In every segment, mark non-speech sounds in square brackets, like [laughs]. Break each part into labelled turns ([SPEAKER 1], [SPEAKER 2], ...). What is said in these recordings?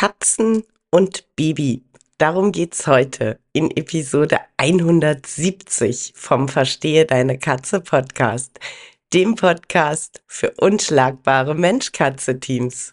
[SPEAKER 1] Katzen und Baby. Darum geht's heute in Episode 170 vom Verstehe deine Katze Podcast, dem Podcast für unschlagbare Mensch-Katze-Teams.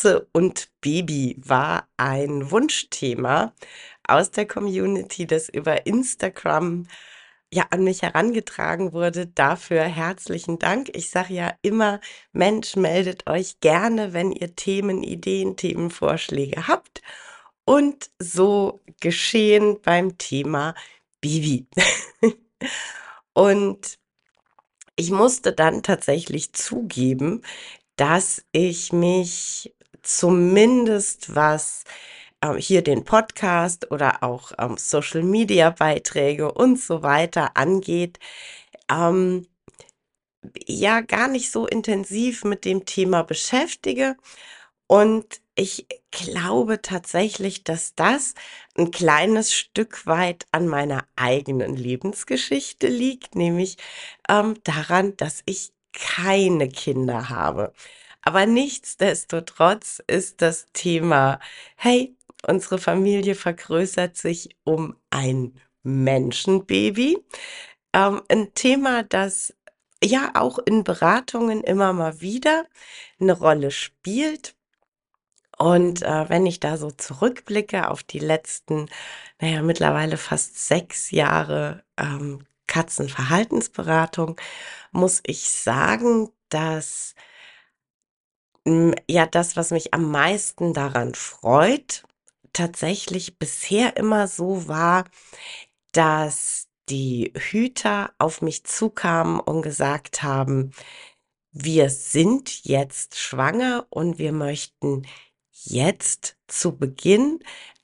[SPEAKER 1] Katze und Baby war ein Wunschthema aus der Community, das über Instagram ja an mich herangetragen wurde. Dafür herzlichen Dank. Ich sage ja immer, Mensch, meldet euch gerne, wenn ihr Themen, Ideen, Themenvorschläge habt. Und so geschehen beim Thema Baby. [laughs] Und ich musste dann tatsächlich zugeben, dass ich mich zumindest was ähm, hier den Podcast oder auch ähm, Social Media Beiträge und so weiter angeht, ähm, ja gar nicht so intensiv mit dem Thema beschäftige. Und ich glaube tatsächlich, dass das ein kleines Stück weit an meiner eigenen Lebensgeschichte liegt, nämlich ähm, daran, dass ich keine Kinder habe. Aber nichtsdestotrotz ist das Thema, hey, unsere Familie vergrößert sich um ein Menschenbaby. Ähm, ein Thema, das ja auch in Beratungen immer mal wieder eine Rolle spielt. Und äh, wenn ich da so zurückblicke auf die letzten, naja, mittlerweile fast sechs Jahre ähm, Katzenverhaltensberatung, muss ich sagen, dass ja das, was mich am meisten daran freut, tatsächlich bisher immer so war, dass die Hüter auf mich zukamen und gesagt haben, wir sind jetzt schwanger und wir möchten jetzt zu Beginn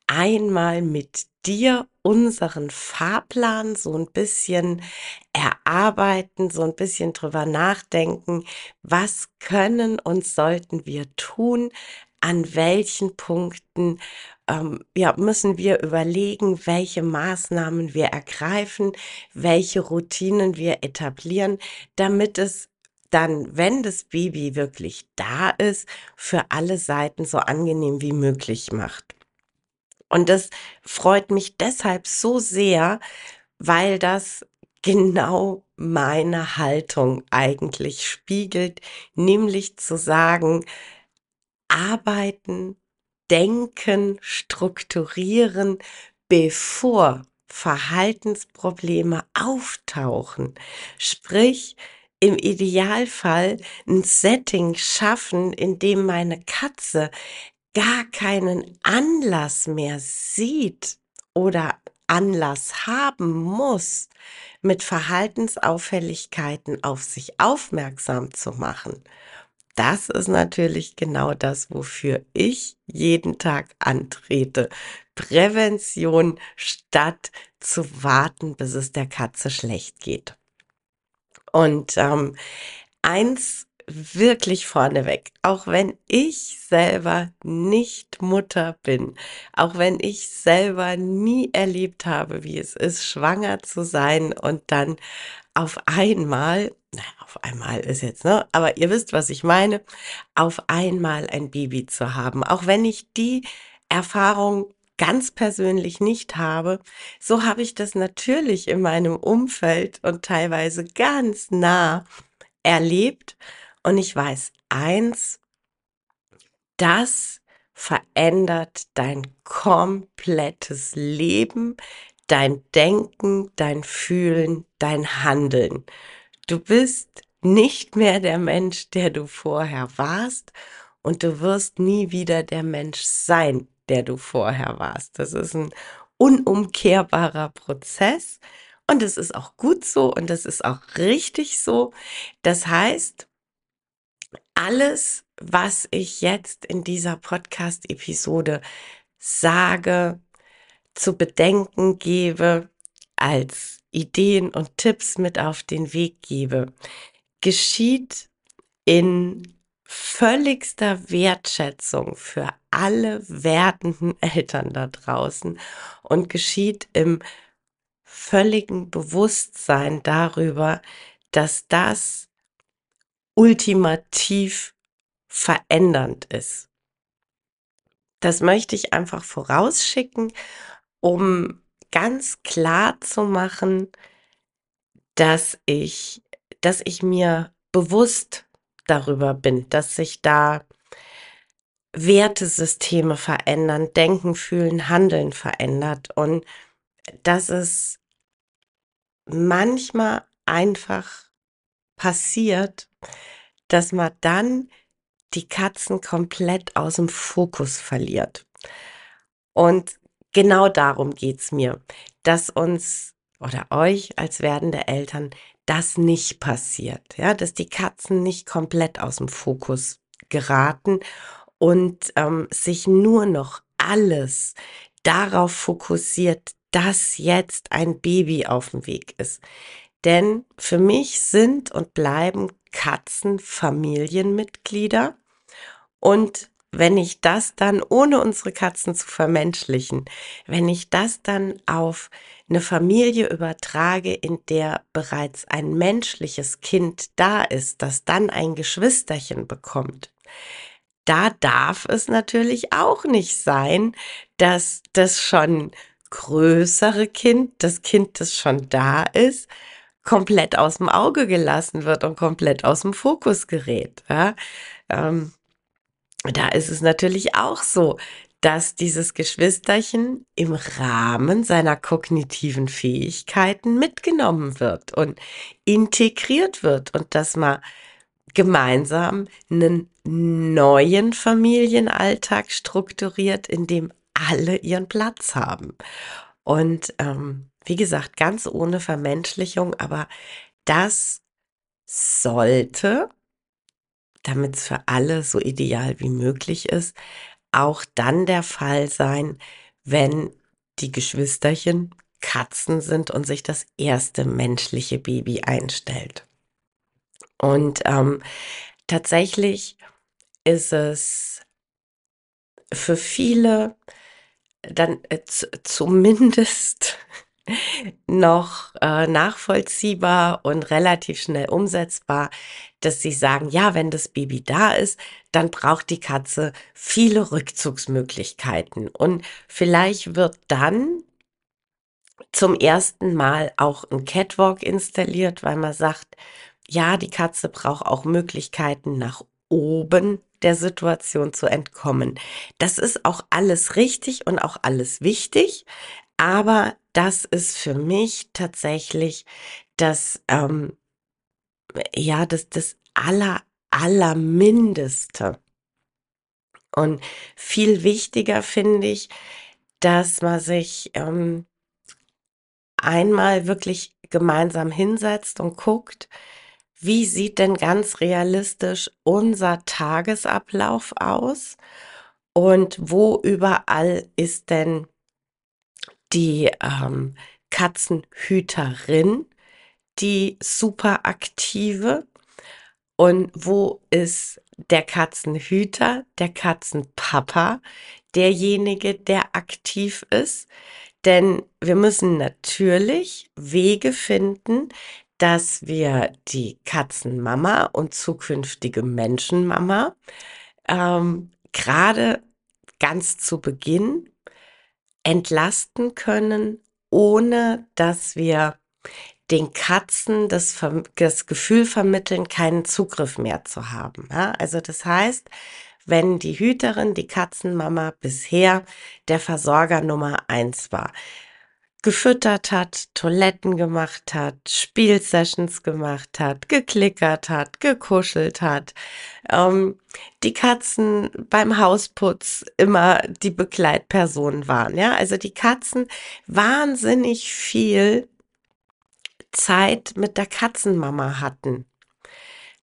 [SPEAKER 1] einmal mit dir unseren Fahrplan so ein bisschen erarbeiten, so ein bisschen drüber nachdenken, was können und sollten wir tun, an welchen Punkten ähm, ja, müssen wir überlegen, welche Maßnahmen wir ergreifen, welche Routinen wir etablieren, damit es dann, wenn das Baby wirklich da ist, für alle Seiten so angenehm wie möglich macht. Und das freut mich deshalb so sehr, weil das genau meine Haltung eigentlich spiegelt, nämlich zu sagen, arbeiten, denken, strukturieren, bevor Verhaltensprobleme auftauchen. Sprich, im Idealfall ein Setting schaffen, in dem meine Katze gar keinen Anlass mehr sieht oder Anlass haben muss, mit Verhaltensauffälligkeiten auf sich aufmerksam zu machen. Das ist natürlich genau das, wofür ich jeden Tag antrete. Prävention statt zu warten, bis es der Katze schlecht geht. Und ähm, eins wirklich vorneweg, auch wenn ich selber nicht Mutter bin, auch wenn ich selber nie erlebt habe, wie es ist, schwanger zu sein und dann auf einmal, auf einmal ist jetzt, ne, aber ihr wisst, was ich meine, auf einmal ein Baby zu haben, auch wenn ich die Erfahrung ganz persönlich nicht habe, so habe ich das natürlich in meinem Umfeld und teilweise ganz nah erlebt und ich weiß eins, das verändert dein komplettes Leben, dein Denken, dein Fühlen, dein Handeln. Du bist nicht mehr der Mensch, der du vorher warst und du wirst nie wieder der Mensch sein, der du vorher warst. Das ist ein unumkehrbarer Prozess und es ist auch gut so und es ist auch richtig so. Das heißt, alles, was ich jetzt in dieser Podcast-Episode sage, zu bedenken gebe, als Ideen und Tipps mit auf den Weg gebe, geschieht in völligster Wertschätzung für alle werdenden [laughs] Eltern da draußen und geschieht im völligen Bewusstsein darüber, dass das ultimativ verändernd ist. Das möchte ich einfach vorausschicken, um ganz klar zu machen, dass ich, dass ich mir bewusst darüber bin, dass sich da Wertesysteme verändern, Denken, Fühlen, Handeln verändert und dass es manchmal einfach passiert, dass man dann die Katzen komplett aus dem Fokus verliert. Und genau darum geht's mir, dass uns oder euch als werdende Eltern das nicht passiert, ja, dass die Katzen nicht komplett aus dem Fokus geraten und ähm, sich nur noch alles darauf fokussiert, dass jetzt ein Baby auf dem Weg ist. Denn für mich sind und bleiben Katzen Familienmitglieder. Und wenn ich das dann, ohne unsere Katzen zu vermenschlichen, wenn ich das dann auf eine Familie übertrage, in der bereits ein menschliches Kind da ist, das dann ein Geschwisterchen bekommt, da darf es natürlich auch nicht sein, dass das schon größere Kind, das Kind, das schon da ist, komplett aus dem Auge gelassen wird und komplett aus dem Fokus gerät. Ja? Ähm, da ist es natürlich auch so, dass dieses Geschwisterchen im Rahmen seiner kognitiven Fähigkeiten mitgenommen wird und integriert wird und dass man gemeinsam einen neuen Familienalltag strukturiert, in dem alle ihren Platz haben. Und ähm, wie gesagt, ganz ohne Vermenschlichung, aber das sollte damit es für alle so ideal wie möglich ist, auch dann der Fall sein, wenn die Geschwisterchen Katzen sind und sich das erste menschliche Baby einstellt. Und ähm, tatsächlich ist es für viele dann äh, zumindest [laughs] noch äh, nachvollziehbar und relativ schnell umsetzbar, dass sie sagen, ja, wenn das Baby da ist, dann braucht die Katze viele Rückzugsmöglichkeiten. Und vielleicht wird dann zum ersten Mal auch ein Catwalk installiert, weil man sagt, ja, die Katze braucht auch Möglichkeiten nach oben der Situation zu entkommen. Das ist auch alles richtig und auch alles wichtig, aber das ist für mich tatsächlich das, ähm, ja, das, das aller, allermindeste. Und viel wichtiger finde ich, dass man sich ähm, einmal wirklich gemeinsam hinsetzt und guckt, wie sieht denn ganz realistisch unser Tagesablauf aus und wo überall ist denn die ähm, Katzenhüterin, die super aktive. Und wo ist der Katzenhüter, der Katzenpapa, derjenige, der aktiv ist? Denn wir müssen natürlich Wege finden, dass wir die Katzenmama und zukünftige Menschenmama ähm, gerade ganz zu Beginn entlasten können, ohne dass wir den Katzen das, das Gefühl vermitteln, keinen Zugriff mehr zu haben. Ja? Also das heißt, wenn die Hüterin, die Katzenmama bisher der Versorger Nummer eins war gefüttert hat, Toiletten gemacht hat, Spielsessions gemacht hat, geklickert hat, gekuschelt hat, ähm, die Katzen beim Hausputz immer die Begleitpersonen waren. Ja, also die Katzen wahnsinnig viel Zeit mit der Katzenmama hatten.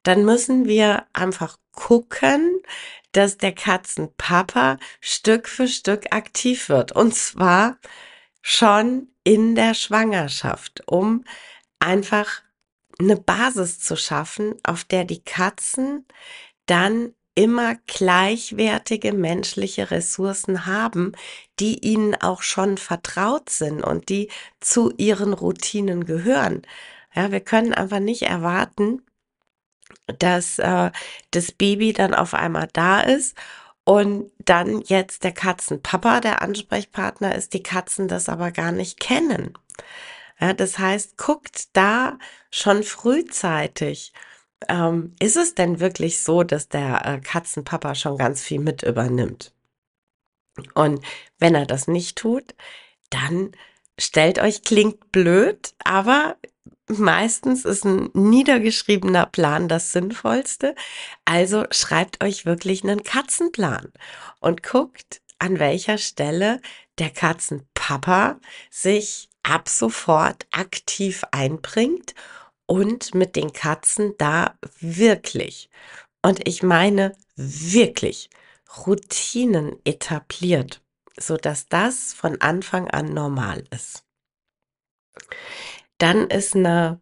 [SPEAKER 1] Dann müssen wir einfach gucken, dass der Katzenpapa Stück für Stück aktiv wird. Und zwar schon in der Schwangerschaft, um einfach eine Basis zu schaffen, auf der die Katzen dann immer gleichwertige menschliche Ressourcen haben, die ihnen auch schon vertraut sind und die zu ihren Routinen gehören. Ja, wir können einfach nicht erwarten, dass äh, das Baby dann auf einmal da ist und dann jetzt der Katzenpapa der Ansprechpartner ist, die Katzen das aber gar nicht kennen. Ja, das heißt, guckt da schon frühzeitig. Ähm, ist es denn wirklich so, dass der äh, Katzenpapa schon ganz viel mit übernimmt? Und wenn er das nicht tut, dann stellt euch, klingt blöd, aber meistens ist ein niedergeschriebener Plan das Sinnvollste. Also schreibt euch wirklich einen Katzenplan und guckt, an welcher Stelle der Katzenpapa sich ab sofort aktiv einbringt und mit den Katzen da wirklich, und ich meine wirklich, Routinen etabliert, so dass das von Anfang an normal ist. Dann ist eine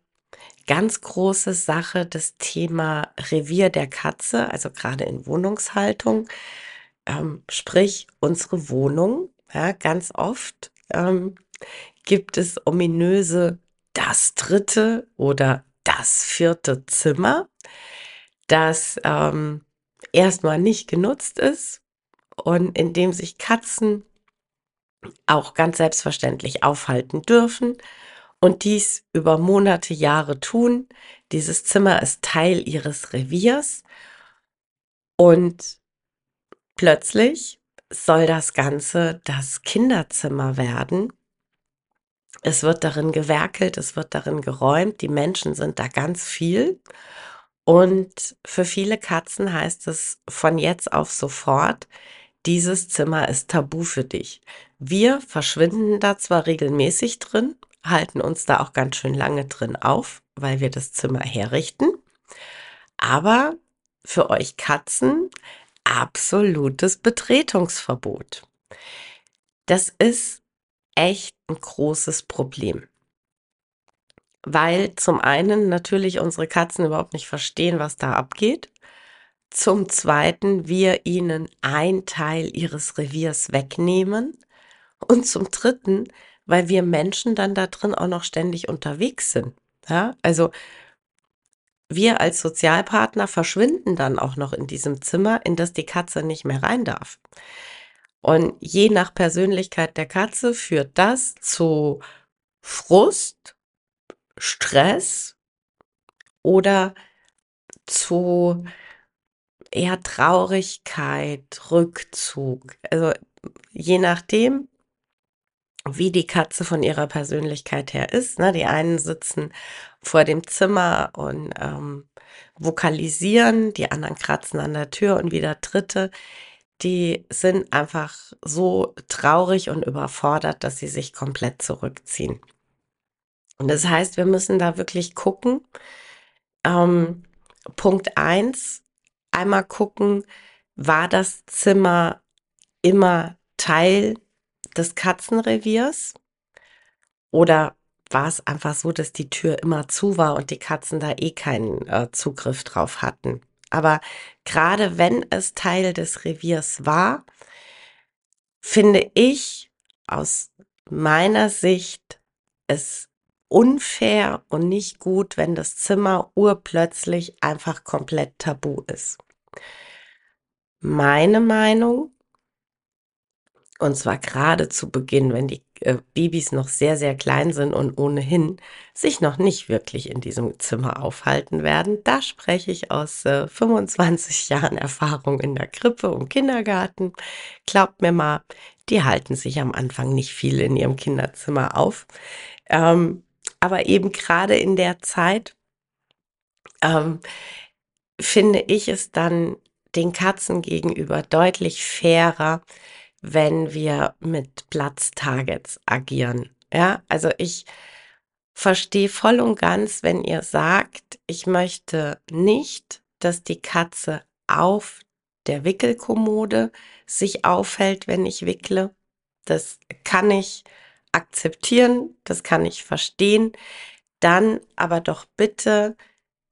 [SPEAKER 1] ganz große Sache das Thema Revier der Katze, also gerade in Wohnungshaltung, ähm, sprich unsere Wohnung. Ja, ganz oft ähm, gibt es ominöse das dritte oder das vierte Zimmer, das ähm, erstmal nicht genutzt ist und in dem sich Katzen auch ganz selbstverständlich aufhalten dürfen und dies über Monate, Jahre tun. Dieses Zimmer ist Teil ihres Reviers und plötzlich soll das Ganze das Kinderzimmer werden. Es wird darin gewerkelt, es wird darin geräumt, die Menschen sind da ganz viel. Und für viele Katzen heißt es von jetzt auf sofort, dieses Zimmer ist tabu für dich. Wir verschwinden da zwar regelmäßig drin, halten uns da auch ganz schön lange drin auf, weil wir das Zimmer herrichten. Aber für euch Katzen absolutes Betretungsverbot. Das ist echt ein großes Problem. Weil zum einen natürlich unsere Katzen überhaupt nicht verstehen, was da abgeht. Zum zweiten wir ihnen ein Teil ihres Reviers wegnehmen. Und zum dritten weil wir Menschen dann da drin auch noch ständig unterwegs sind. Ja, also wir als Sozialpartner verschwinden dann auch noch in diesem Zimmer, in das die Katze nicht mehr rein darf. Und je nach Persönlichkeit der Katze führt das zu Frust, Stress oder zu eher Traurigkeit, Rückzug. Also je nachdem, wie die Katze von ihrer Persönlichkeit her ist. Ne? Die einen sitzen vor dem Zimmer und ähm, vokalisieren, die anderen kratzen an der Tür und wieder Dritte, die sind einfach so traurig und überfordert, dass sie sich komplett zurückziehen. Und das heißt, wir müssen da wirklich gucken. Ähm, Punkt eins: einmal gucken, war das Zimmer immer Teil des Katzenreviers? Oder war es einfach so, dass die Tür immer zu war und die Katzen da eh keinen äh, Zugriff drauf hatten? Aber gerade wenn es Teil des Reviers war, finde ich aus meiner Sicht es unfair und nicht gut, wenn das Zimmer urplötzlich einfach komplett tabu ist. Meine Meinung, und zwar gerade zu Beginn, wenn die äh, Babys noch sehr, sehr klein sind und ohnehin sich noch nicht wirklich in diesem Zimmer aufhalten werden. Da spreche ich aus äh, 25 [laughs] Jahren Erfahrung in der Krippe und Kindergarten. Glaubt mir mal, die halten sich am Anfang nicht viel in ihrem Kinderzimmer auf. Ähm, aber eben gerade in der Zeit ähm, finde ich es dann den Katzen gegenüber deutlich fairer, wenn wir mit Platztargets agieren. Ja, also ich verstehe voll und ganz, wenn ihr sagt, ich möchte nicht, dass die Katze auf der Wickelkommode sich aufhält, wenn ich wickle. Das kann ich akzeptieren, das kann ich verstehen. Dann aber doch bitte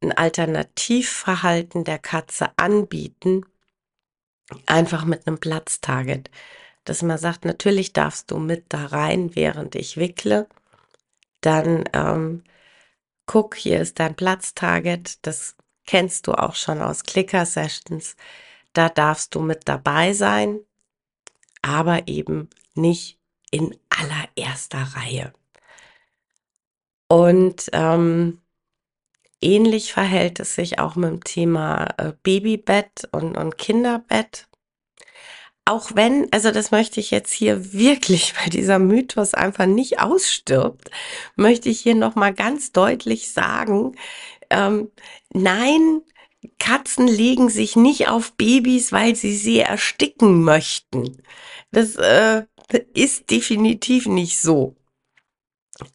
[SPEAKER 1] ein Alternativverhalten der Katze anbieten, einfach mit einem Platztarget. Dass man sagt, natürlich darfst du mit da rein, während ich wickle. Dann ähm, guck, hier ist dein Platztarget. Das kennst du auch schon aus Clicker-Sessions. Da darfst du mit dabei sein, aber eben nicht in allererster Reihe. Und ähm, ähnlich verhält es sich auch mit dem Thema äh, Babybett und, und Kinderbett. Auch wenn, also das möchte ich jetzt hier [laughs] wirklich, weil dieser Mythos einfach nicht ausstirbt, möchte ich hier nochmal ganz deutlich sagen, ähm, nein, Katzen legen sich nicht auf Babys, weil sie sie ersticken möchten. Das äh, ist definitiv nicht so.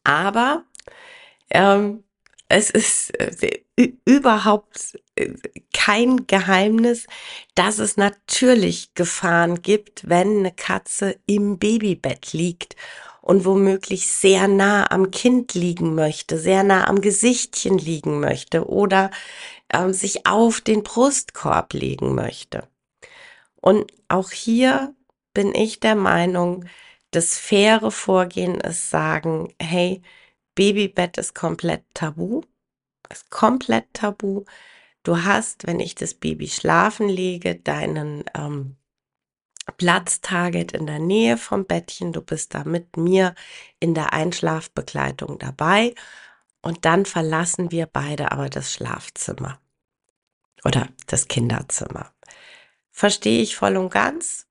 [SPEAKER 1] Aber ähm, es ist äh, überhaupt äh, kein Geheimnis, dass es natürlich Gefahren gibt, wenn eine Katze im Babybett liegt und womöglich sehr nah am Kind liegen möchte, sehr nah am Gesichtchen liegen möchte oder äh, sich auf den Brustkorb legen möchte. Und auch hier bin ich der Meinung, das faire Vorgehen ist sagen, hey, Babybett ist komplett tabu, ist komplett tabu. Du hast, wenn ich das Baby schlafen lege, deinen ähm, Platztarget in der Nähe vom Bettchen. Du bist da mit mir in der Einschlafbegleitung dabei. Und dann verlassen wir beide aber das Schlafzimmer oder das Kinderzimmer. Verstehe ich voll und ganz.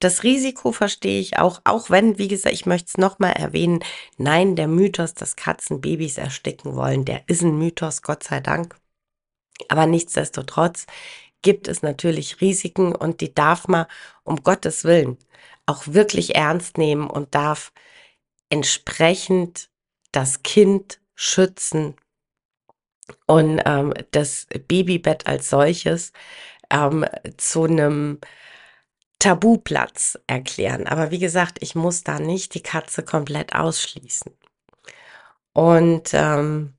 [SPEAKER 1] Das Risiko verstehe ich auch, auch wenn, wie gesagt, ich möchte es nochmal erwähnen, nein, der Mythos, dass Katzen Babys ersticken wollen, der ist ein Mythos, Gott sei Dank. Aber nichtsdestotrotz gibt es natürlich Risiken und die darf man um Gottes Willen auch wirklich ernst nehmen und darf entsprechend das Kind schützen und ähm, das Babybett als solches ähm, zu einem Tabuplatz erklären. Aber wie gesagt, ich muss da nicht die Katze komplett ausschließen. Und ähm,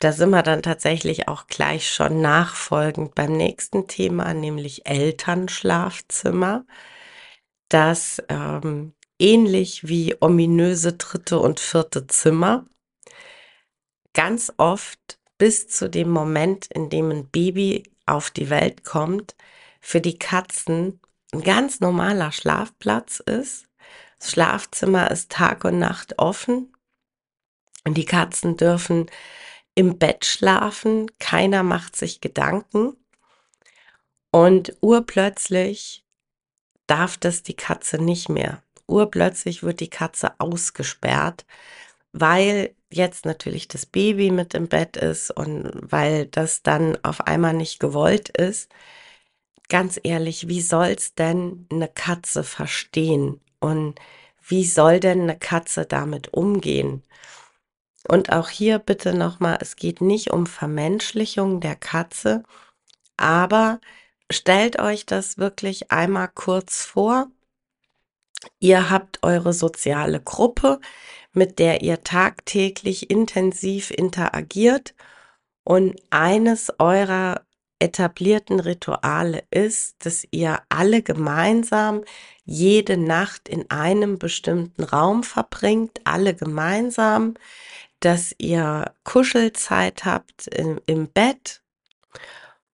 [SPEAKER 1] da sind wir dann tatsächlich auch gleich schon nachfolgend beim nächsten Thema, nämlich Elternschlafzimmer, das ähm, ähnlich wie ominöse dritte und vierte Zimmer ganz oft bis zu dem Moment, in dem ein Baby auf die Welt kommt, für die Katzen ein ganz normaler Schlafplatz ist. Das Schlafzimmer ist Tag und Nacht offen und die Katzen dürfen im Bett schlafen. Keiner macht sich Gedanken. Und urplötzlich darf das die Katze nicht mehr. Urplötzlich wird die Katze ausgesperrt, weil jetzt natürlich das Baby mit im Bett ist und weil das dann auf einmal nicht gewollt ist ganz ehrlich, wie soll's denn eine Katze verstehen? Und wie soll denn eine Katze damit umgehen? Und auch hier bitte nochmal, es geht nicht um Vermenschlichung der Katze, aber stellt euch das wirklich einmal kurz vor. Ihr habt eure soziale Gruppe, mit der ihr tagtäglich intensiv interagiert und eines eurer etablierten Rituale ist, dass ihr alle gemeinsam jede Nacht in einem bestimmten Raum verbringt, alle gemeinsam, dass ihr Kuschelzeit habt im, im Bett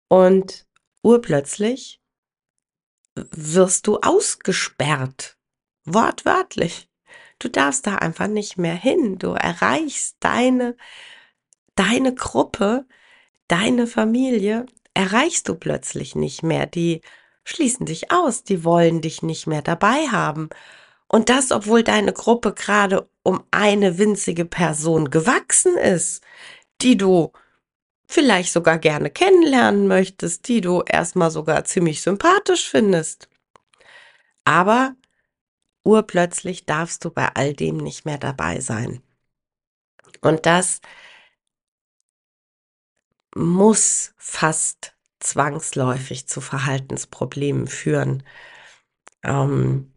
[SPEAKER 1] und urplötzlich wirst du ausgesperrt. Wortwörtlich. Du darfst da einfach nicht mehr hin. Du erreichst deine, deine Gruppe, deine Familie, erreichst du plötzlich nicht mehr. Die schließen dich aus, die wollen dich nicht mehr dabei haben. Und das, obwohl deine Gruppe gerade um eine winzige Person gewachsen ist, die du vielleicht sogar gerne kennenlernen möchtest, die du erstmal sogar ziemlich sympathisch findest. Aber urplötzlich darfst du bei all dem nicht mehr dabei sein. Und das muss fast zwangsläufig zu Verhaltensproblemen führen. Ähm,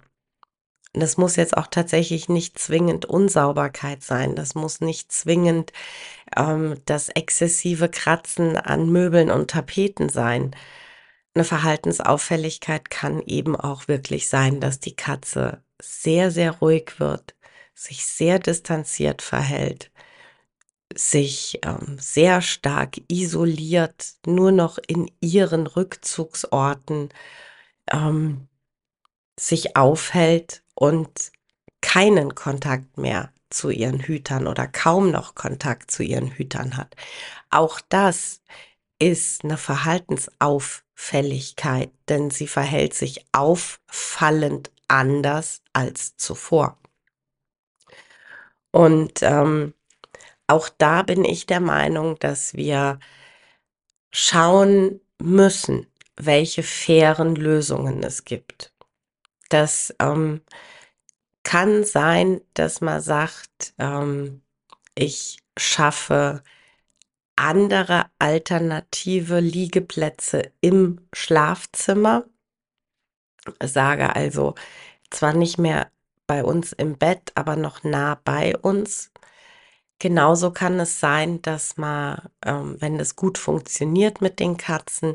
[SPEAKER 1] das muss jetzt auch tatsächlich nicht zwingend Unsauberkeit sein. Das muss nicht zwingend ähm, das exzessive Kratzen an Möbeln und Tapeten sein. Eine Verhaltensauffälligkeit kann eben auch wirklich sein, dass die Katze sehr, sehr ruhig wird, sich sehr distanziert verhält, sich ähm, sehr stark isoliert, nur noch in ihren Rückzugsorten ähm, sich aufhält und keinen Kontakt mehr zu ihren Hütern oder kaum noch Kontakt zu ihren Hütern hat. Auch das ist eine Verhaltensauffälligkeit, denn sie verhält sich auffallend anders als zuvor. Und ähm, auch da bin ich der Meinung, dass wir schauen müssen, welche fairen Lösungen es gibt. Das ähm, kann sein, dass man sagt, ähm, ich schaffe andere alternative Liegeplätze im Schlafzimmer. Sage also zwar nicht mehr bei uns im Bett, aber noch nah bei uns. Genauso kann es sein, dass man, ähm, wenn es gut funktioniert mit den Katzen,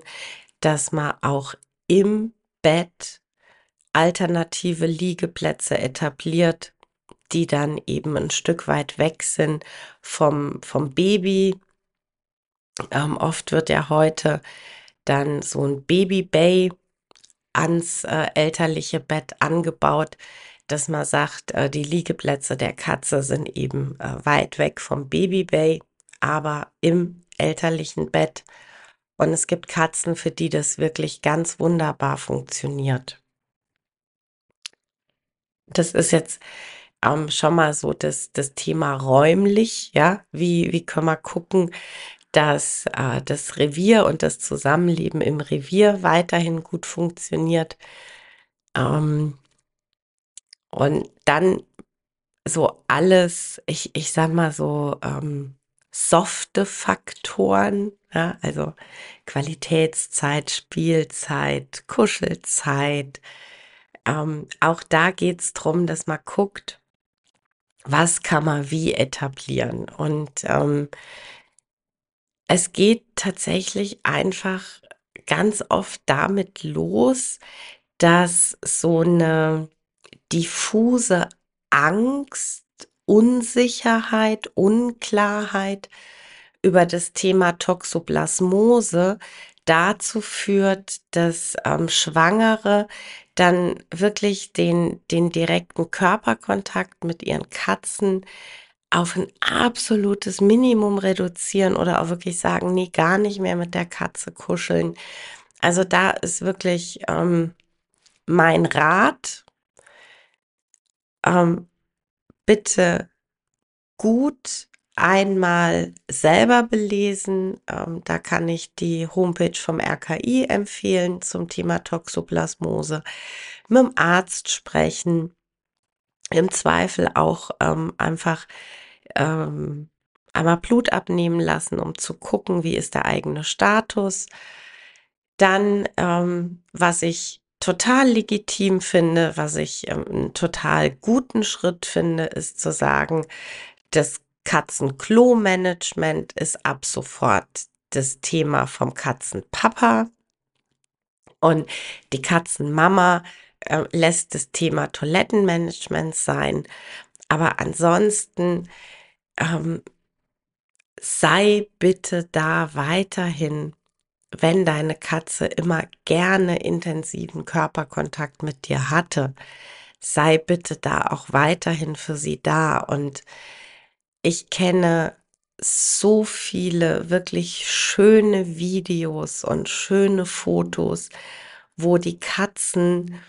[SPEAKER 1] dass man auch im Bett alternative Liegeplätze etabliert, die dann eben ein Stück weit weg sind vom, vom Baby. Ähm, oft wird ja heute dann so ein Baby Bay ans äh, elterliche Bett angebaut, dass man sagt, äh, die Liegeplätze der Katze sind eben äh, weit weg vom Baby Bay, aber im elterlichen Bett. Und es gibt Katzen, für die das wirklich ganz wunderbar funktioniert das ist jetzt ähm, schon mal so das, das Thema räumlich, ja, wie, wie können wir gucken, dass äh, das Revier und das Zusammenleben im Revier weiterhin gut funktioniert. Ähm, und dann so alles, ich, ich sag mal so, ähm, softe Faktoren, ja, also Qualitätszeit, Spielzeit, Kuschelzeit, ähm, auch da geht es darum, dass man guckt, was kann man wie etablieren. Und ähm, es geht tatsächlich einfach ganz oft damit los, dass so eine diffuse Angst, Unsicherheit, Unklarheit über das Thema Toxoplasmose dazu führt, dass ähm, Schwangere dann wirklich den, den direkten Körperkontakt mit ihren Katzen auf ein absolutes Minimum reduzieren oder auch wirklich sagen, nee, gar nicht mehr mit der Katze kuscheln. Also da ist wirklich ähm, mein Rat, ähm, bitte gut einmal selber belesen. Ähm, da kann ich die Homepage vom RKI empfehlen zum Thema Toxoplasmose. Mit dem Arzt sprechen. Im Zweifel auch ähm, einfach ähm, einmal Blut abnehmen lassen, um zu gucken, wie ist der eigene Status. Dann, ähm, was ich total legitim finde, was ich ähm, einen total guten Schritt finde, ist zu sagen, das Katzenklo-Management ist ab sofort das Thema vom Katzenpapa. Und die Katzenmama äh, lässt das Thema Toilettenmanagement sein. Aber ansonsten ähm, sei bitte da weiterhin, wenn deine Katze immer gerne intensiven Körperkontakt mit dir hatte, sei bitte da auch weiterhin für sie da. Und ich kenne so viele wirklich schöne Videos und schöne Fotos, wo die Katzen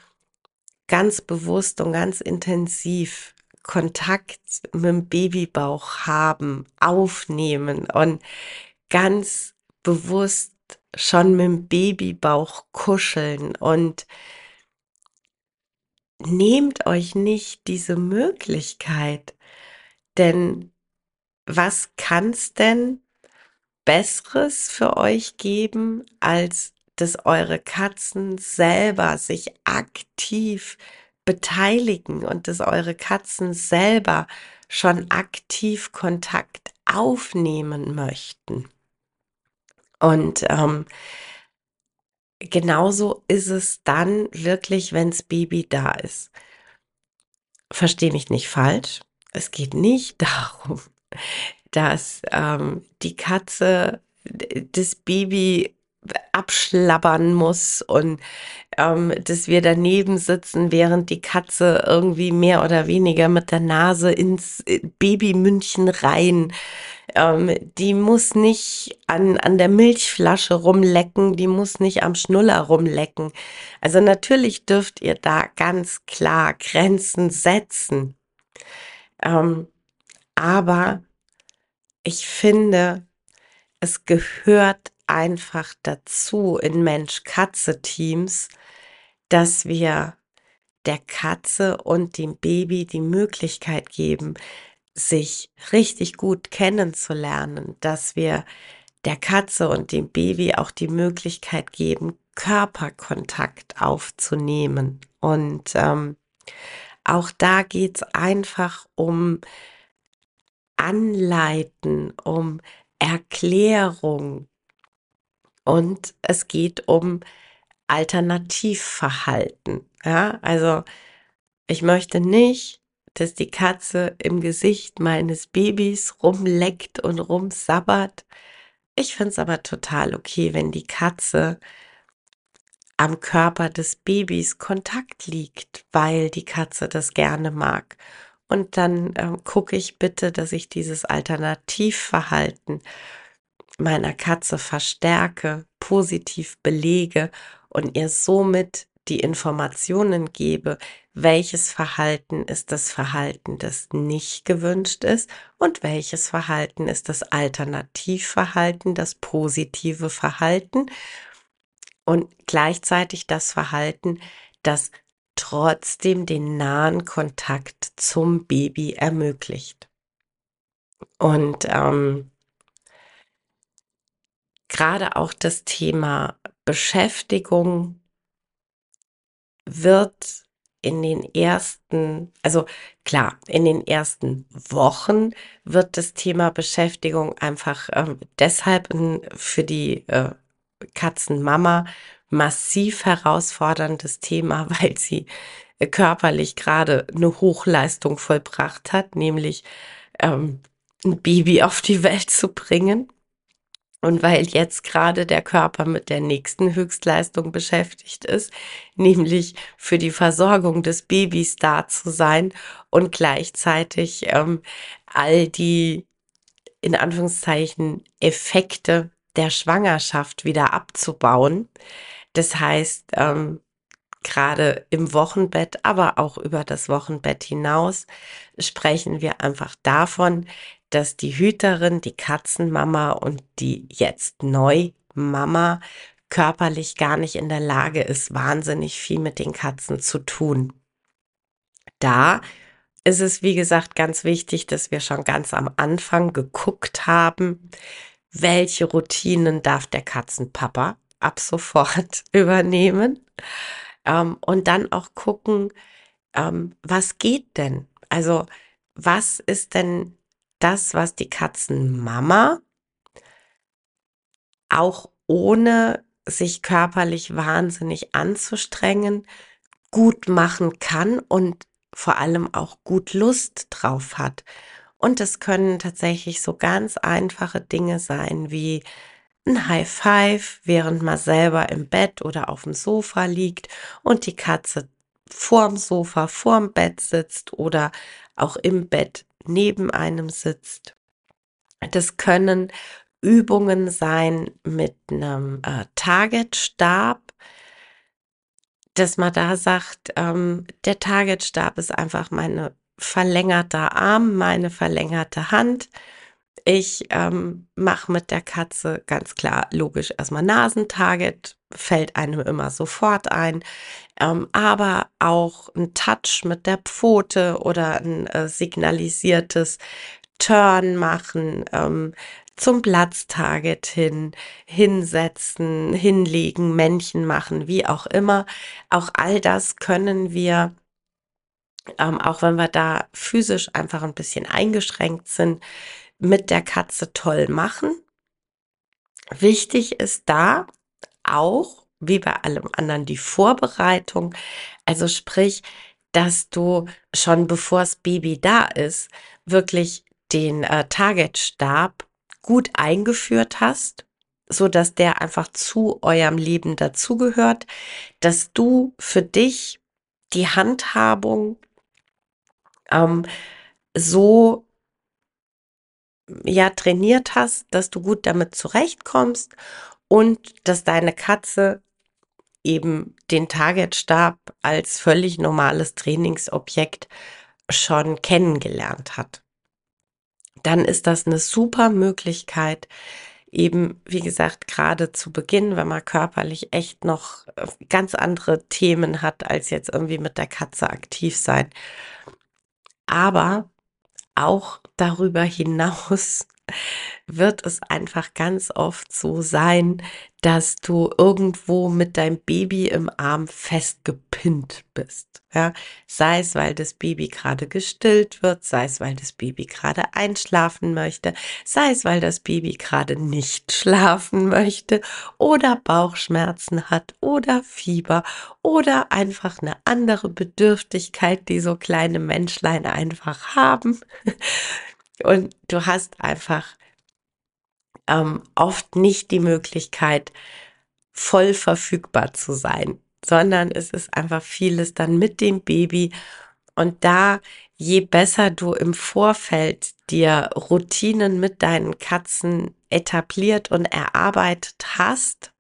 [SPEAKER 1] ganz bewusst und ganz intensiv Kontakt mit dem Babybauch haben, aufnehmen und ganz bewusst schon mit dem Babybauch kuscheln und nehmt euch nicht diese Möglichkeit, denn was kann's denn Besseres für euch geben, als dass eure Katzen selber sich aktiv beteiligen und dass eure Katzen selber schon aktiv Kontakt aufnehmen möchten. Und ähm, genauso ist es dann wirklich, wenns Baby da ist. Versteh mich nicht falsch. Es geht nicht [laughs] darum, dass ähm, die Katze das Baby abschlabbern muss und ähm, dass wir daneben sitzen, während die Katze irgendwie mehr oder weniger mit der Nase ins äh, Babymündchen rein. Ähm, die muss nicht an, an der Milchflasche rumlecken, die muss nicht am Schnuller rumlecken. Also natürlich dürft ihr da ganz klar Grenzen setzen. Ähm, aber ich finde, es gehört einfach dazu in Mensch-Katze-Teams, dass wir der Katze und dem Baby die Möglichkeit geben, sich richtig gut kennenzulernen, dass wir der Katze und dem Baby auch die Möglichkeit geben, Körperkontakt aufzunehmen. Und ähm, auch da geht's einfach um Anleiten, um Erklärung, und es geht um Alternativverhalten. Ja, also ich möchte nicht, dass die Katze im Gesicht meines Babys rumleckt und rumsabbert. Ich finde es aber total okay, wenn die Katze am Körper des Babys Kontakt liegt, weil die Katze das gerne mag. Und dann ähm, gucke ich bitte, dass ich dieses Alternativverhalten meiner Katze verstärke, positiv belege und ihr somit die Informationen gebe, welches Verhalten ist das Verhalten, das nicht gewünscht ist und welches Verhalten ist das Alternativverhalten, das positive Verhalten und gleichzeitig das Verhalten, das trotzdem den nahen Kontakt zum Baby ermöglicht. Und ähm, gerade auch das Thema Beschäftigung wird in den ersten, also klar, in den ersten Wochen wird das Thema Beschäftigung einfach ähm, deshalb für die äh, Katzenmama massiv herausforderndes Thema, [laughs] weil sie äh, körperlich gerade eine Hochleistung vollbracht hat, nämlich ähm, ein Baby auf die Welt zu bringen. Und weil jetzt gerade der Körper mit der nächsten Höchstleistung beschäftigt ist, nämlich für die Versorgung des Babys da zu sein und gleichzeitig ähm, all die in Anführungszeichen Effekte der Schwangerschaft wieder abzubauen. Das heißt, ähm, gerade im Wochenbett, aber auch über das Wochenbett hinaus sprechen wir einfach davon, dass die Hüterin, die Katzenmama und die jetzt neu Mama körperlich gar nicht in der Lage ist, wahnsinnig viel mit den Katzen zu tun. Da ist es, wie gesagt, ganz wichtig, dass wir schon ganz am Anfang geguckt haben, welche Routinen darf der Katzenpapa ab sofort [laughs] übernehmen. Ähm, und dann auch gucken, ähm, was geht denn? Also, was ist denn das, was die Katzenmama auch ohne sich körperlich wahnsinnig anzustrengen, gut machen kann und vor allem auch gut Lust drauf hat. Und es können tatsächlich so ganz einfache Dinge sein wie ein High Five, während man selber im Bett oder auf dem Sofa liegt und die Katze vorm Sofa, vorm Bett sitzt oder auch im Bett neben einem sitzt. Das können Übungen sein mit einem äh, Target-Stab, dass man da sagt, ähm, der Target-Stab ist einfach meine verlängerte Arm, meine verlängerte Hand. Ich ähm, mache mit der Katze ganz klar, logisch erstmal Nasentarget, fällt einem immer sofort ein, ähm, aber auch ein Touch mit der Pfote oder ein äh, signalisiertes Turn machen, ähm, zum Platztarget hin, hinsetzen, hinlegen, Männchen machen, wie auch immer. Auch all das können wir, ähm, auch wenn wir da physisch einfach ein bisschen eingeschränkt sind, mit der Katze toll machen. Wichtig ist da auch, wie bei allem anderen, die Vorbereitung. Also sprich, dass du schon bevor das Baby da ist, wirklich den äh, Target-Stab gut eingeführt hast, so dass der einfach zu eurem Leben dazugehört, dass du für dich die Handhabung ähm, so ja trainiert hast, dass du gut damit zurechtkommst und dass deine Katze eben den Targetstab als völlig normales Trainingsobjekt schon kennengelernt hat dann ist das eine super Möglichkeit, eben, wie gesagt, gerade zu Beginn, wenn man körperlich echt noch äh, ganz andere Themen hat, als jetzt irgendwie mit der Katze aktiv sein. Aber auch darüber hinaus wird es einfach ganz oft so sein, dass du irgendwo mit deinem Baby im Arm festgepinnt bist. Ja, sei es, weil das Baby gerade gestillt wird, sei es, weil das Baby gerade einschlafen möchte, sei es, weil das Baby gerade nicht schlafen möchte oder Bauchschmerzen hat oder Fieber oder einfach eine andere Bedürftigkeit, die so kleine Menschlein einfach haben. Und du hast einfach ähm, oft nicht die Möglichkeit, voll verfügbar zu sein, sondern es ist einfach vieles dann mit dem Baby. Und da, je besser du im Vorfeld dir Routinen mit deinen Katzen etabliert und erarbeitet hast,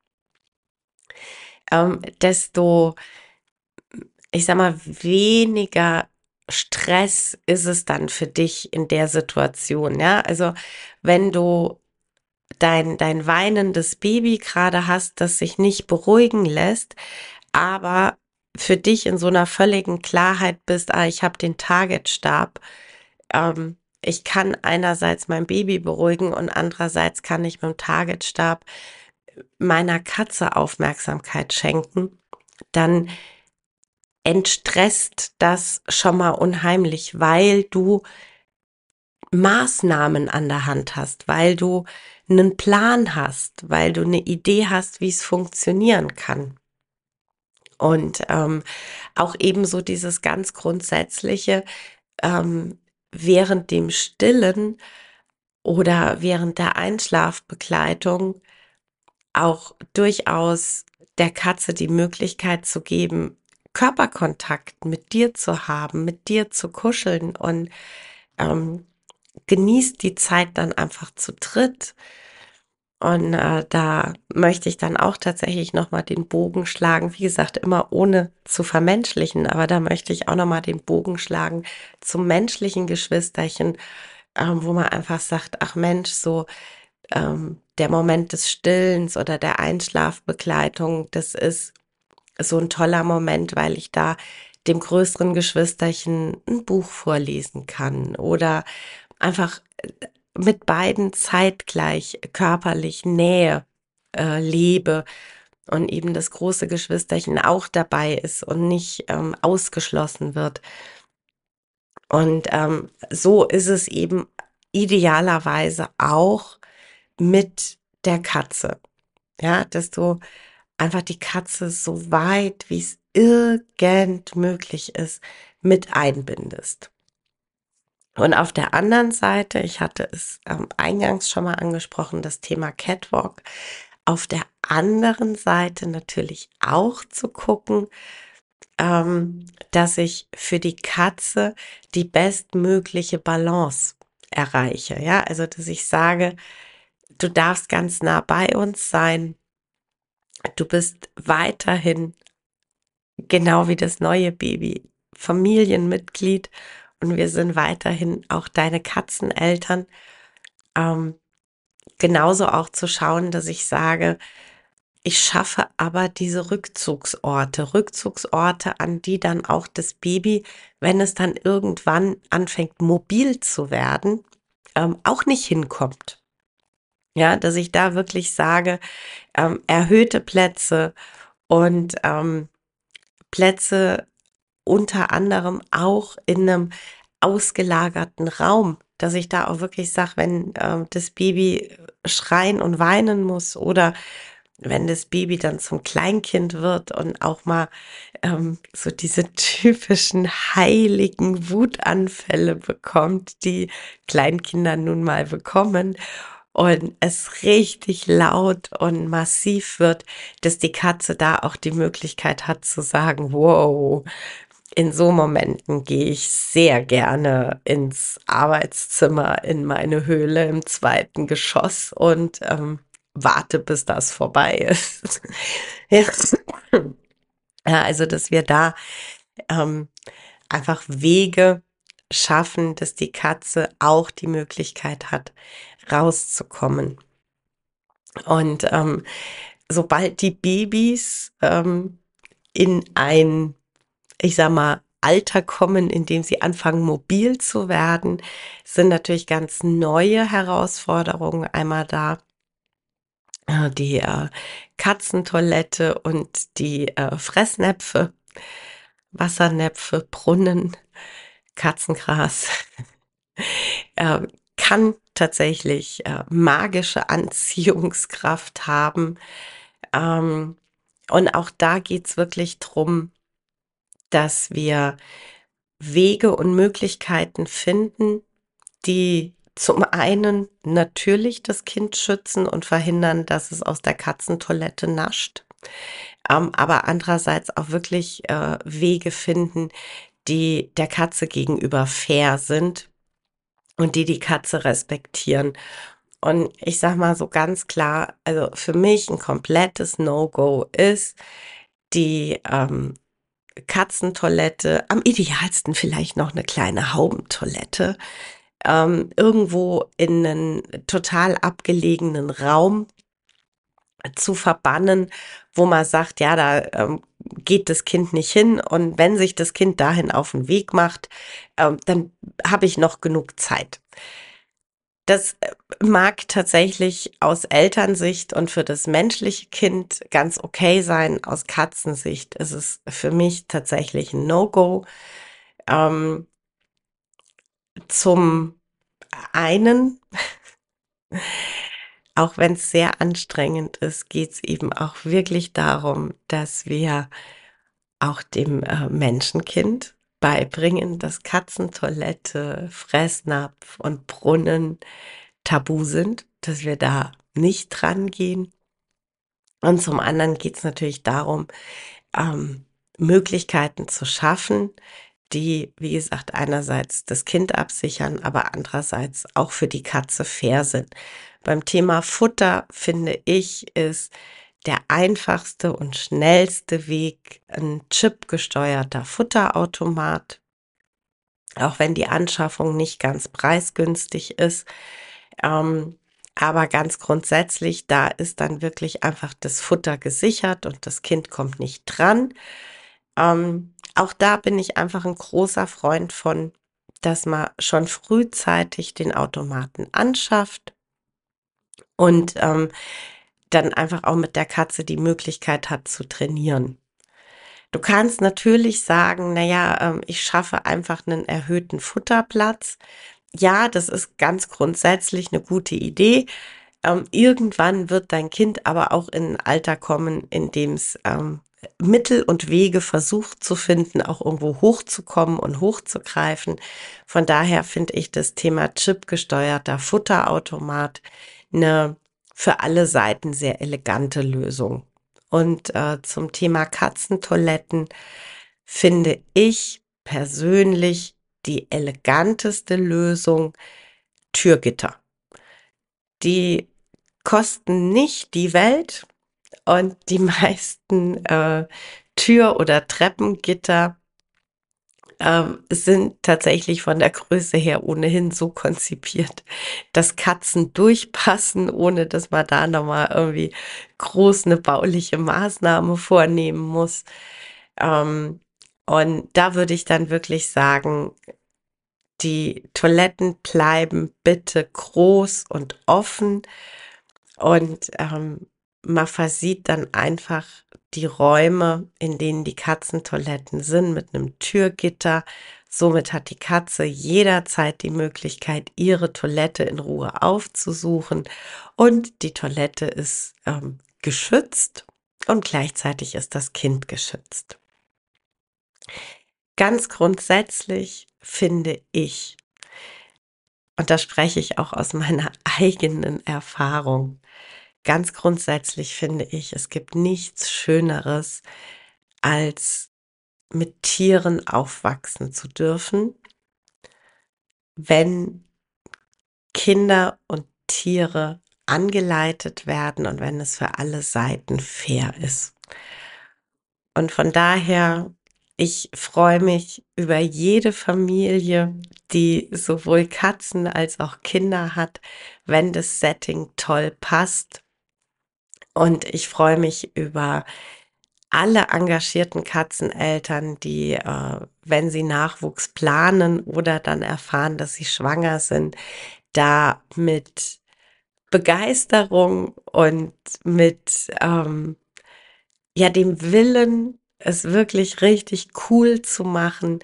[SPEAKER 1] ähm, desto, ich sag mal, weniger Stress ist es dann für dich in der Situation, ja? Also, wenn du dein, dein weinendes Baby gerade hast, das sich nicht beruhigen lässt, aber für dich in so einer völligen Klarheit bist, ah, ich habe den Targetstab, ähm, ich kann einerseits mein Baby beruhigen und andererseits kann ich mit dem Targetstab meiner Katze Aufmerksamkeit schenken, dann entstresst das schon mal unheimlich, weil du Maßnahmen an der Hand hast, weil du einen Plan hast, weil du eine Idee hast, wie es funktionieren kann. Und ähm, auch ebenso dieses ganz grundsätzliche, ähm, während dem Stillen oder während der Einschlafbegleitung auch durchaus der Katze die Möglichkeit zu geben, Körperkontakt mit dir zu haben, mit dir zu kuscheln und ähm, genießt die Zeit dann einfach zu dritt. Und äh, da möchte ich dann auch tatsächlich nochmal den Bogen schlagen. Wie gesagt, immer ohne zu vermenschlichen, aber da möchte ich auch nochmal den Bogen schlagen zum menschlichen Geschwisterchen, ähm, wo man einfach sagt, ach Mensch, so ähm, der Moment des Stillens oder der Einschlafbegleitung, das ist so ein toller Moment, weil ich da dem größeren Geschwisterchen ein Buch vorlesen kann oder einfach äh, mit beiden zeitgleich körperlich Nähe äh, lebe und eben das große Geschwisterchen auch dabei ist und nicht ähm, ausgeschlossen wird. Und ähm, so ist es eben idealerweise auch mit der Katze. Ja, dass du einfach die Katze so weit, wie es irgend möglich ist, mit einbindest. Und auf der anderen Seite, ich hatte es ähm, eingangs schon mal angesprochen, das Thema Catwalk. Auf der anderen Seite natürlich auch zu gucken, ähm, dass ich für die Katze die bestmögliche Balance erreiche. Ja, also dass ich sage, du darfst ganz nah bei uns sein. Du bist weiterhin genau wie das neue Baby, Familienmitglied und wir sind weiterhin auch deine Katzeneltern. Ähm, genauso auch zu schauen, dass ich sage, ich schaffe aber diese Rückzugsorte, Rückzugsorte, an die dann auch das Baby, wenn es dann irgendwann anfängt, mobil zu werden, ähm, auch nicht hinkommt. Ja, dass ich da wirklich sage, ähm, erhöhte Plätze und ähm, Plätze unter anderem auch in einem ausgelagerten Raum, dass ich da auch wirklich sage, wenn äh, das Baby schreien und weinen muss oder wenn das Baby dann zum Kleinkind wird und auch mal ähm, so diese typischen heiligen Wutanfälle bekommt, die Kleinkinder nun mal bekommen und es richtig laut und massiv wird, dass die Katze da auch die Möglichkeit hat zu sagen, wow, in so Momenten gehe ich sehr gerne ins Arbeitszimmer, in meine Höhle im zweiten Geschoss und ähm, warte, bis das vorbei ist. [laughs] ja. also, dass wir da ähm, einfach Wege schaffen, dass die Katze auch die Möglichkeit hat, rauszukommen. Und ähm, sobald die Babys ähm, in ein, ich sag mal, Alter kommen, in dem sie anfangen, mobil zu werden, sind natürlich ganz neue Herausforderungen einmal da. Äh, die äh, Katzentoilette und die äh, Fressnäpfe, Wassernäpfe, Brunnen, Katzengras, [laughs] äh, kann tatsächlich äh, magische Anziehungskraft haben. Ähm, und auch da geht's wirklich drum, dass wir Wege und Möglichkeiten finden, die zum einen natürlich das Kind schützen und verhindern, dass es aus der Katzentoilette nascht, ähm, aber andererseits auch wirklich äh, Wege finden, die der Katze gegenüber fair sind und die die Katze respektieren. Und ich sag mal so ganz klar, also für mich ein komplettes No-Go ist die ähm, Katzentoilette, am idealsten vielleicht noch eine kleine Haubentoilette, ähm, irgendwo in einen total abgelegenen Raum zu verbannen, wo man sagt, ja, da ähm, geht das Kind nicht hin und wenn sich das Kind dahin auf den Weg macht, ähm, dann habe ich noch genug Zeit. Das äh, mag tatsächlich aus Elternsicht und für das menschliche Kind ganz okay sein. Aus Katzensicht ist es für mich tatsächlich ein No-Go. Ähm, zum einen, [laughs] auch wenn es sehr anstrengend ist, geht es eben auch wirklich darum, dass wir auch dem äh, Menschenkind beibringen, dass Katzentoilette, Fressnapf und Brunnen tabu sind, dass wir da nicht dran gehen. Und zum anderen geht es natürlich darum, ähm, Möglichkeiten zu schaffen, die, wie gesagt, einerseits das Kind absichern, aber andererseits auch für die Katze fair sind. Beim Thema Futter finde ich, ist der einfachste und schnellste Weg ein chipgesteuerter Futterautomat. Auch wenn die Anschaffung nicht ganz preisgünstig ist. Ähm, aber ganz grundsätzlich, da ist dann wirklich einfach das Futter gesichert und das Kind kommt nicht dran. Ähm, auch da bin ich einfach ein großer Freund von, dass man schon frühzeitig den Automaten anschafft und ähm, dann einfach auch mit der Katze die Möglichkeit hat zu trainieren. Du kannst natürlich sagen, naja, ähm, ich schaffe einfach einen erhöhten Futterplatz. Ja, das ist ganz grundsätzlich eine gute Idee. Ähm, irgendwann wird dein Kind aber auch in ein Alter kommen, in dem es ähm, Mittel und Wege versucht zu finden, auch irgendwo hochzukommen und hochzugreifen. Von daher finde ich das Thema chipgesteuerter Futterautomat eine für alle Seiten sehr elegante Lösung. Und äh, zum Thema Katzentoiletten finde ich persönlich die eleganteste Lösung Türgitter. Die kosten nicht die Welt und die [laughs] meisten äh, Tür- oder Treppengitter ähm, sind tatsächlich von der Größe her ohnehin so konzipiert, dass Katzen durchpassen, ohne dass man da nochmal irgendwie groß eine bauliche Maßnahme vornehmen muss. Ähm, und da würde ich dann wirklich sagen, die Toiletten bleiben bitte groß und offen und ähm, man versieht dann einfach die Räume, in denen die Katzentoiletten sind, mit einem Türgitter. Somit hat die Katze jederzeit die Möglichkeit, ihre Toilette in Ruhe aufzusuchen und die Toilette ist ähm, geschützt und gleichzeitig ist das Kind geschützt. Ganz grundsätzlich finde ich, und da spreche ich auch aus meiner [laughs] eigenen Erfahrung, ganz grundsätzlich finde ich, es gibt nichts Schöneres, als mit Tieren aufwachsen zu dürfen, wenn Kinder und Tiere angeleitet werden und wenn es für alle Seiten fair ist. Und von daher, ich freue mich über jede Familie, die sowohl Katzen als auch Kinder hat, wenn das Setting toll passt und ich freue mich über alle engagierten Katzeneltern, die, äh, wenn sie Nachwuchs planen oder dann erfahren, dass sie schwanger sind, da mit Begeisterung und mit ähm, ja dem Willen, es wirklich richtig cool zu machen,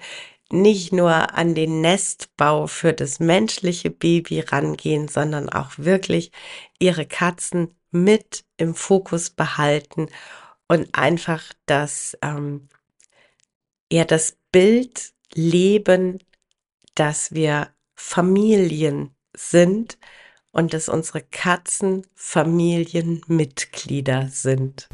[SPEAKER 1] nicht nur an den Nestbau für das menschliche Baby rangehen, sondern auch wirklich ihre Katzen mit im Fokus behalten und einfach das, ähm, ja, das Bild leben, dass wir Familien sind und dass unsere Katzen Familienmitglieder sind.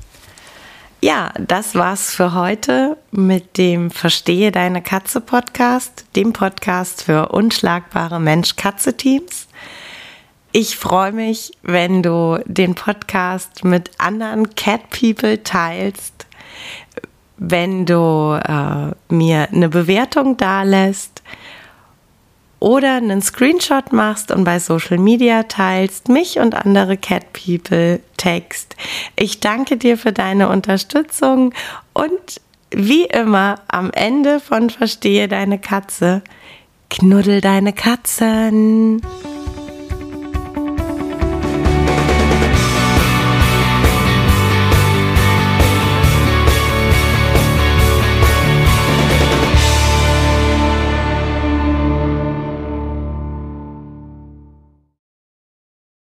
[SPEAKER 1] Ja, das war's für heute mit dem Verstehe deine Katze Podcast, dem Podcast für unschlagbare Mensch-Katze-Teams. Ich freue mich, wenn du den Podcast mit anderen Cat People teilst, wenn du äh, mir eine Bewertung dalässt oder einen Screenshot machst und bei Social Media teilst, mich und andere Cat People text. Ich danke dir für deine Unterstützung und wie immer am Ende von Verstehe deine Katze, knuddel deine Katzen.